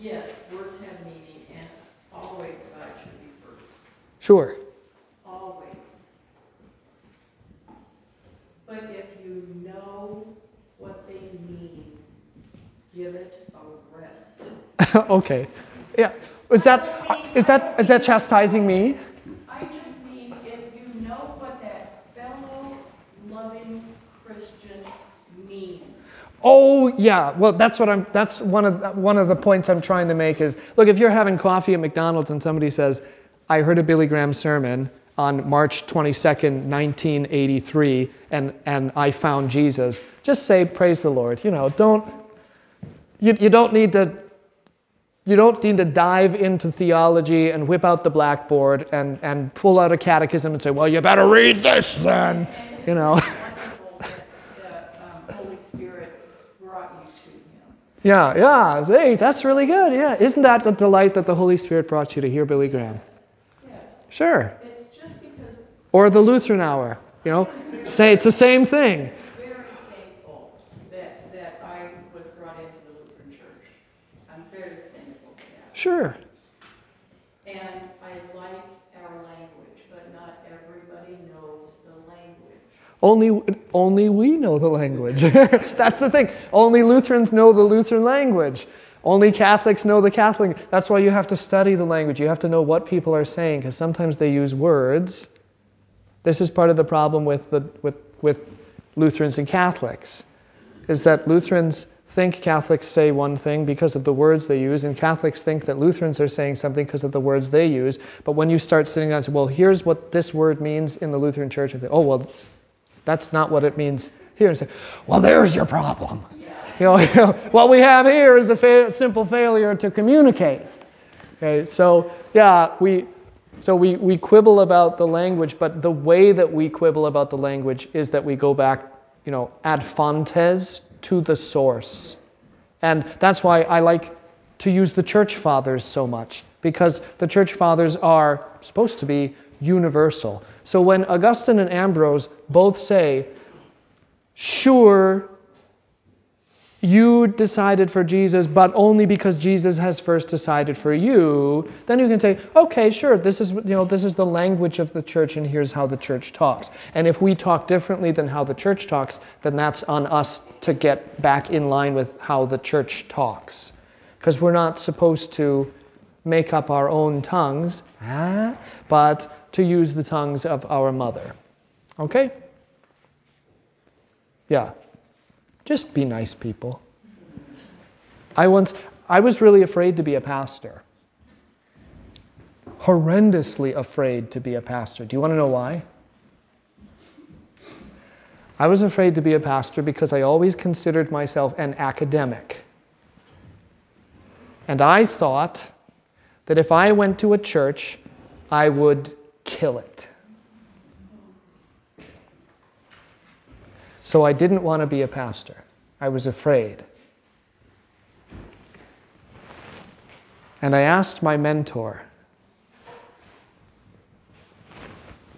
yes, words have meaning and always God should be first, sure. always. But if you know what they mean, give it a rest. okay. Yeah. Is that, is that, is that chastising me? I just mean, if you know what that fellow loving Christian means. Oh yeah, well that's what I'm. That's one of the, one of the points I'm trying to make is look if you're having coffee at McDonald's and somebody says, "I heard a Billy Graham sermon on March 22nd, 1983, and and I found Jesus," just say, "Praise the Lord." You know, don't you, you don't need to you don't need to dive into theology and whip out the blackboard and, and pull out a catechism and say, well, you better read this then. You know. Wonderful that the um, Holy Spirit brought you to him. Yeah, yeah. Hey, that's really good. Yeah. Isn't that the delight that the Holy Spirit brought you to hear Billy Graham? Sure. it's just because Or the Lutheran hour. You know, say it's the same thing. that, that I was brought into the Lutheran Church. I'm very thankful for that. Sure. And I like our language, but not everybody knows the language. Only, only we know the language. That's the thing. Only Lutherans know the Lutheran language. Only Catholics know the Catholic. That's why you have to study the language. You have to know what people are saying because sometimes they use words. This is part of the problem with, the, with, with Lutherans and Catholics, is that Lutherans think Catholics say one thing because of the words they use, and Catholics think that Lutherans are saying something because of the words they use. But when you start sitting down to, well, here's what this word means in the Lutheran Church, and they, oh, well, that's not what it means here. And say, well, there's your problem. You know, you know, what we have here is a fa- simple failure to communicate. Okay, so yeah, we, so we, we quibble about the language, but the way that we quibble about the language is that we go back, you know, ad fontes to the source. And that's why I like to use the church fathers so much, because the church fathers are supposed to be universal. So when Augustine and Ambrose both say, sure, you decided for Jesus, but only because Jesus has first decided for you, then you can say, okay, sure, this is, you know, this is the language of the church and here's how the church talks. And if we talk differently than how the church talks, then that's on us to get back in line with how the church talks. Because we're not supposed to make up our own tongues, but to use the tongues of our mother. Okay? Yeah. Just be nice people. I once I was really afraid to be a pastor. Horrendously afraid to be a pastor. Do you want to know why? I was afraid to be a pastor because I always considered myself an academic. And I thought that if I went to a church, I would kill it. So I didn't want to be a pastor. I was afraid. And I asked my mentor,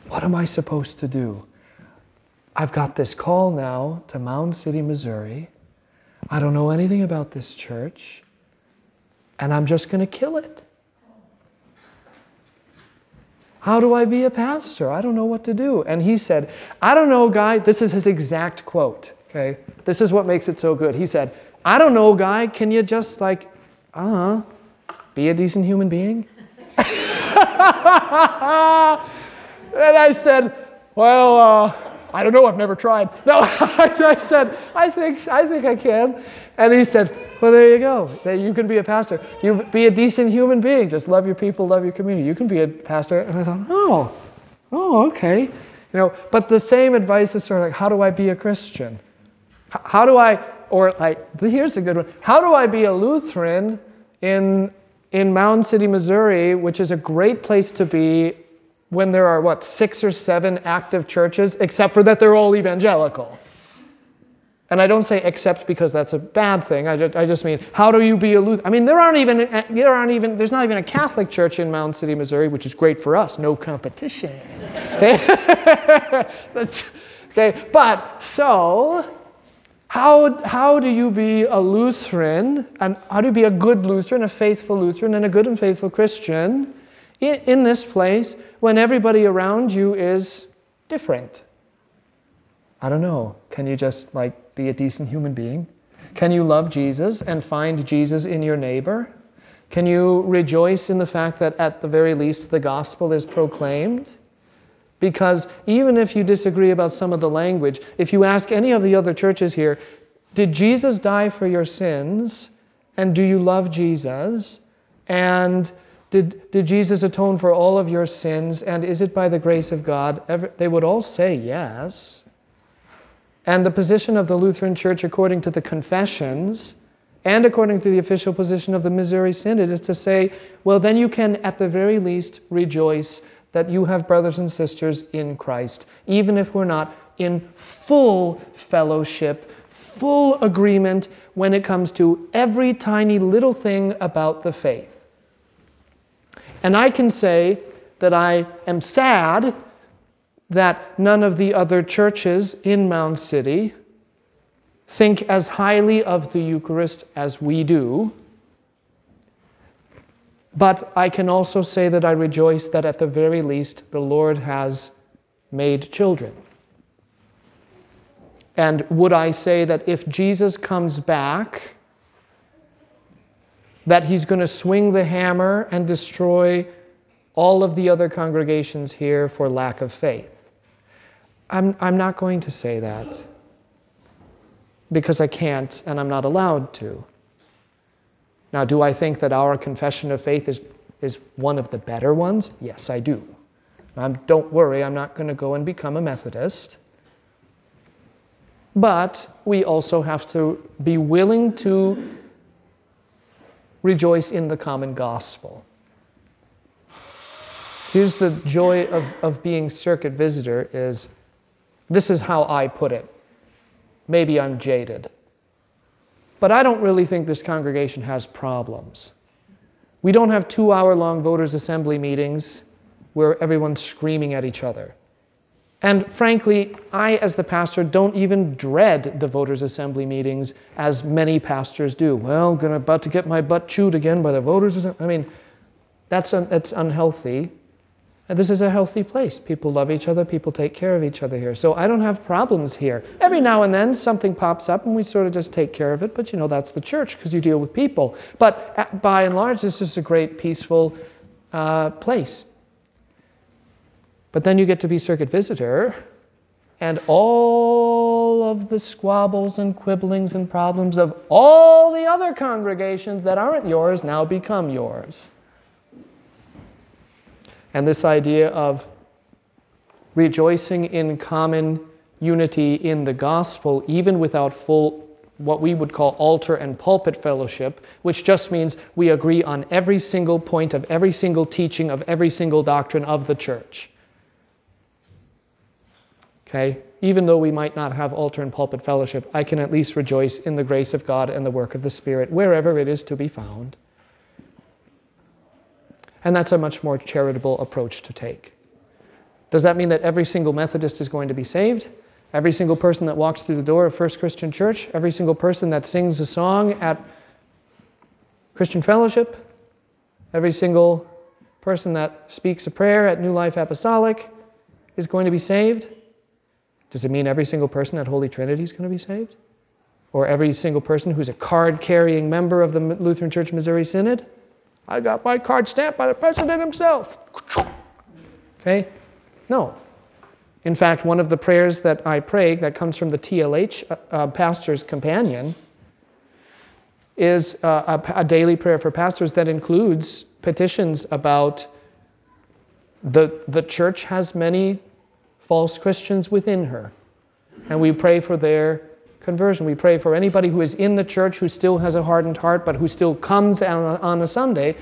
What am I supposed to do? I've got this call now to Mound City, Missouri. I don't know anything about this church, and I'm just going to kill it. How do I be a pastor? I don't know what to do. And he said, I don't know, guy. This is his exact quote. Okay. This is what makes it so good. He said, I don't know, guy. Can you just like, uh huh, be a decent human being? and I said, Well, uh, I don't know. I've never tried. No, I said, I think, I think I can. And he said, Well, there you go. That you can be a pastor. You be a decent human being. Just love your people, love your community. You can be a pastor. And I thought, Oh, oh, okay. You know, but the same advice is sort of like, How do I be a Christian? How do I, or like, here's a good one. How do I be a Lutheran in, in Mound City, Missouri, which is a great place to be when there are, what, six or seven active churches, except for that they're all evangelical? And I don't say except because that's a bad thing. I just, I just mean, how do you be a Lutheran? I mean, there aren't even, there aren't even, there's not even a Catholic church in Mound City, Missouri, which is great for us. No competition. Okay? okay. But so, how, how do you be a Lutheran, and how do you be a good Lutheran, a faithful Lutheran, and a good and faithful Christian in, this place when everybody around you is different? I don't know. Can you just like be a decent human being? Can you love Jesus and find Jesus in your neighbor? Can you rejoice in the fact that at the very least the gospel is proclaimed? Because even if you disagree about some of the language, if you ask any of the other churches here, did Jesus die for your sins? And do you love Jesus? And did, did Jesus atone for all of your sins? And is it by the grace of God? Ever, They would all say yes. And the position of the Lutheran Church, according to the confessions, and according to the official position of the Missouri Synod, is to say, well, then you can at the very least rejoice that you have brothers and sisters in Christ, even if we're not in full fellowship, full agreement when it comes to every tiny little thing about the faith. And I can say that I am sad that none of the other churches in Mound City think as highly of the Eucharist as we do. But I can also say that I rejoice that at the very least the Lord has made children. And would I say that if Jesus comes back, that he's going to swing the hammer and destroy all of the other congregations here for lack of faith? I'm, I'm not going to say that because I can't and I'm not allowed to. Now, do I think that our confession of faith is, is one of the better ones? Yes, I do. Don't worry, I'm not going to go and become a Methodist. But we also have to be willing to rejoice in the common gospel. Here's the joy of, of being circuit visitor is this is how I put it. Maybe I'm jaded. But I don't really think this congregation has problems. We don't have two hour long voters' assembly meetings where everyone's screaming at each other. And frankly, I, as the pastor, don't even dread the voters' assembly meetings as many pastors do. Well, gonna about to get my butt chewed again by the voters. I mean, that's, un, that's unhealthy. And this is a healthy place. People love each other, people take care of each other here. So I don't have problems here. Every now and then something pops up and we sort of just take care of it, but you know, that's the church because you deal with people. But uh, by and large, this is a great, peaceful uh, place. But then you get to be circuit visitor, and all of the squabbles and quibblings and problems of all the other congregations that aren't yours now become yours. And this idea of rejoicing in common unity in the gospel, even without full, what we would call altar and pulpit fellowship, which just means we agree on every single point of every single teaching of every single doctrine of the church. Okay? Even though we might not have altar and pulpit fellowship, I can at least rejoice in the grace of God and the work of the Spirit wherever it is to be found. And that's a much more charitable approach to take. Does that mean that every single Methodist is going to be saved? Every single person that walks through the door of First Christian Church? Every single person that sings a song at Christian Fellowship? Every single person that speaks a prayer at New Life Apostolic is going to be saved? Does it mean every single person at Holy Trinity is going to be saved? Or every single person who's a card carrying member of the Lutheran Church Missouri Synod? I got my card stamped by the president himself. Okay? No. In fact, one of the prayers that I pray that comes from the TLH uh, uh, pastor's companion is uh, a, a, daily prayer for pastors that includes petitions about the, the church has many false Christians within her. And we pray for their conversion. We pray for anybody who is in the church who still has a hardened heart, but who still comes on a, on a Sunday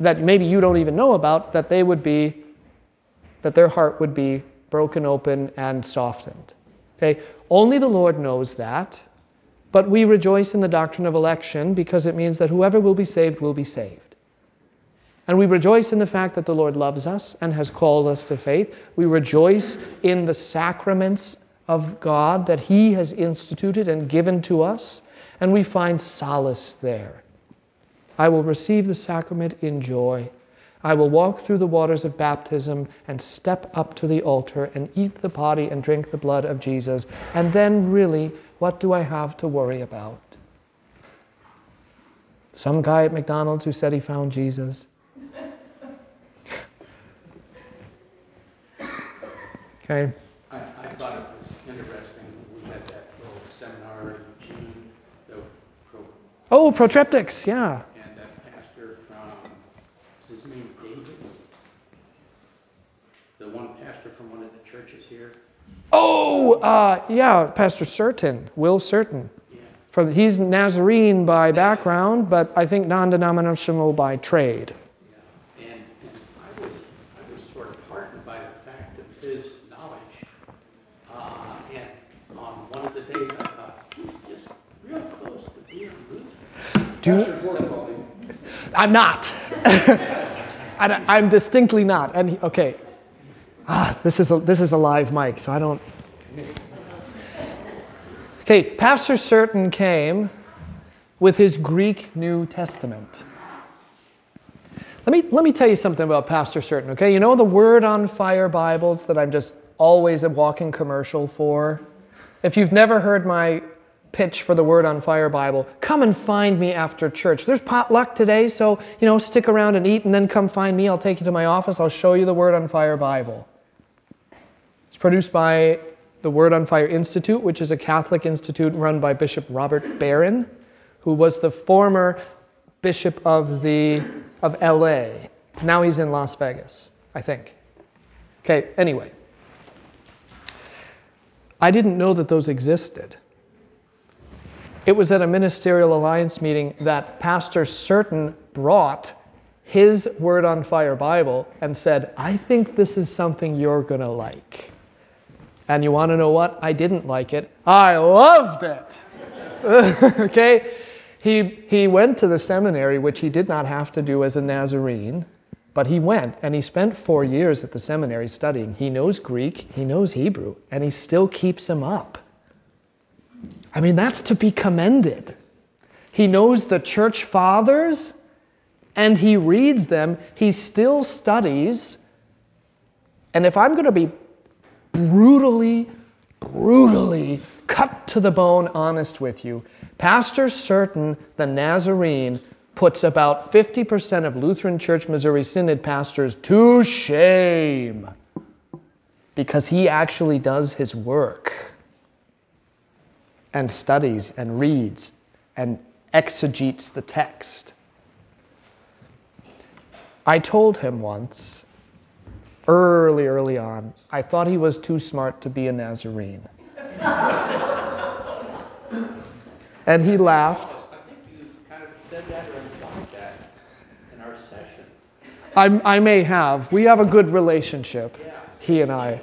that maybe you don't even know about, that they would be, that their heart would be broken open and softened. Okay? Only the Lord knows that, but we rejoice in the doctrine of election because it means that whoever will be saved will be saved. And we rejoice in the fact that the Lord loves us and has called us to faith. We rejoice in the sacraments of God that He has instituted and given to us, and we find solace there. I will receive the sacrament in joy. I will walk through the waters of baptism and step up to the altar and eat the body and drink the blood of Jesus. And then, really, what do I have to worry about? Some guy at McDonald's who said he found Jesus. Okay. I, I thought it was interesting, we had that little seminar in June, the, pro- Oh, protreptics, yeah. and that pastor from, is his name David? The one pastor from one of the churches here, Oh, uh, yeah, Pastor Certain, Will Certain. yeah, From, he's Nazarene by background, but I think non denominational by trade. yeah. And, and I was, I was sort of heartened by the fact of his knowledge. Uh, and on one of the days, I thought, he's just real close to being Lutheran. Do I'm not. I- I'm distinctly not. And okay, ah, this is a, this is a live mic, so I don't. Okay, Pastor Certain came with his Greek New Testament. Let me, let me tell you something about Pastor Certain, okay? You know the Word on Fire Bibles that I'm just always a walking commercial for? If you've never heard my pitch for the Word on Fire Bible, come and find me after church. There's potluck today, so, you know, stick around and eat and then come find me. I'll take you to my office. I'll show you the Word on Fire Bible. It's produced by the Word on Fire Institute, which is a Catholic institute run by Bishop Robert Barron, who was the former bishop of the of LA. Now he's in Las Vegas, I think. Okay, anyway. I didn't know that those existed. It was at a ministerial alliance meeting that Pastor Certain brought his Word on Fire Bible and said, I think this is something you're going to like. And you want to know what? I didn't like it. I loved it. okay? He, he went to the seminary, which he did not have to do as a Nazarene. But he went and he spent four years at the seminary studying. He knows Greek, he knows Hebrew, and he still keeps them up. I mean, that's to be commended. He knows the church fathers and he reads them. He still studies. And if I'm going to be brutally, brutally cut to the bone honest with you, Pastor Certain, the Nazarene, puts about 50% of Lutheran Church Missouri Synod pastors to shame because he actually does his work and studies and reads and exegetes the text. I told him once, early, early on, I thought he was too smart to be a Nazarene. and he laughed. I think you kind of said that or implied that in our session. I, I may have. We have a good relationship, Yeah. he and I.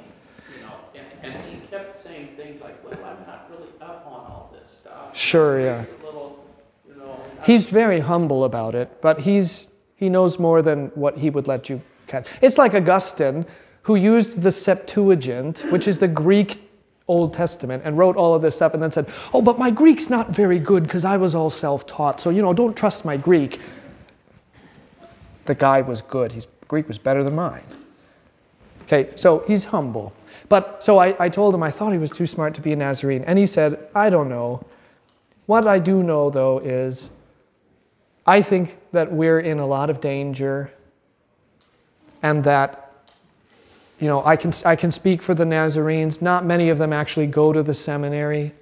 And, he kept saying things like, well, I'm not really up on all this stuff. Sure, yeah. Little, you know. He's very humble about it, but he's, he knows more than what he would let you catch. It's like Augustine, who used the Septuagint, which is the Greek Old Testament, and wrote all of this stuff and then said, Oh, but my Greek's not very good because I was all self taught, so, you know, don't trust my Greek. The guy was good. His Greek was better than mine. Okay, so he's humble. But so I, I told him I thought he was too smart to be a Nazarene. And he said, I don't know. What I do know, though, is I think that we're in a lot of danger and that you know I can, I can speak for the Nazarenes. Not many of them actually go to the seminary.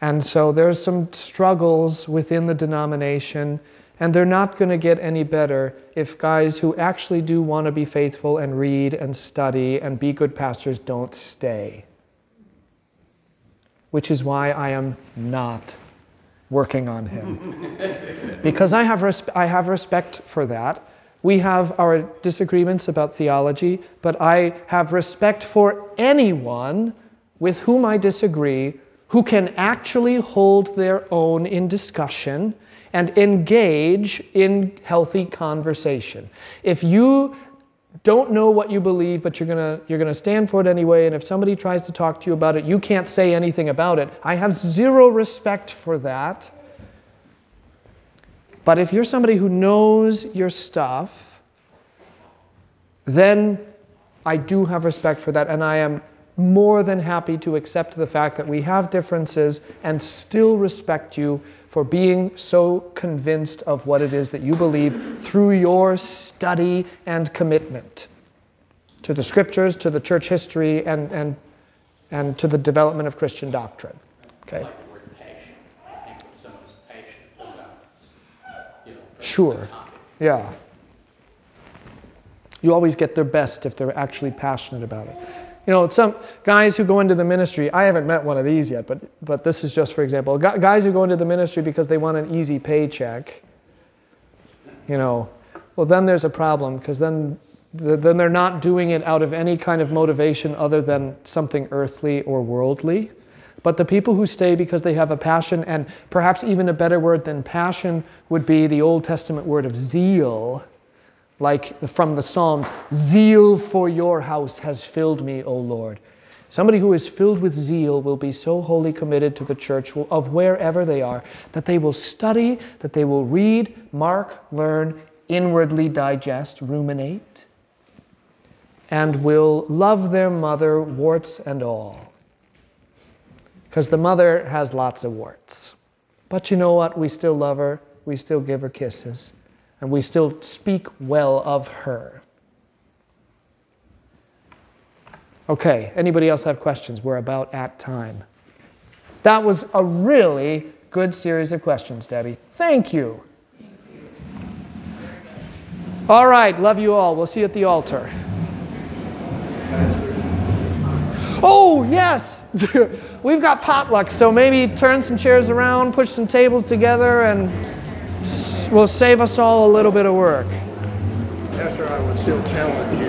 And so there's some struggles within the denomination, and they're not going to get any better if guys who actually do want to be faithful and read and study and be good pastors don't stay. Which is why I am not working on him. because I have, resp- I have respect for that. We have our disagreements about theology, but I have respect for anyone with whom I disagree who can actually hold their own in discussion and engage in healthy conversation. If you don't know what you believe, but you're gonna you're gonna stand for it anyway, and if somebody tries to talk to you about it, you can't say anything about it. I have zero respect for that. But if you're somebody who knows your stuff, then I do have respect for that, and I am more than happy to accept the fact that we have differences and still respect you for being so convinced of what it is that you believe through your study and commitment to the scriptures, to the church history, and, and, and to the development of Christian doctrine. Okay? like the word passion. I think when someone's passionate about, you know. the- Sure. Yeah. You always get their best if they're actually passionate about it. You know, some guys who go into the ministry, I haven't met one of these yet, but, but this is just for example. Guys who go into the ministry because they want an easy paycheck, you know, well, then there's a problem because then, th- then they're not doing it out of any kind of motivation other than something earthly or worldly. But the people who stay because they have a passion, and perhaps even a better word than passion would be the Old Testament word of zeal, like from the Psalms Zeal for your house has filled me, O Lord. Somebody who is filled with zeal will be so wholly committed to the church of wherever they are that they will study, that they will read, mark, learn, inwardly digest, ruminate, and will love their mother, warts and all. Because the mother has lots of warts. But you know what? We still love her, we still give her kisses, and we still speak well of her. Okay, anybody else have questions? We're about at time. That was a really good series of questions, Debbie. Thank you. All right, love you all. We'll see you at the altar. Oh, yes! We've got potluck, so maybe turn some chairs around, push some tables together, and will save us all a little bit of work. Pastor, I would still challenge you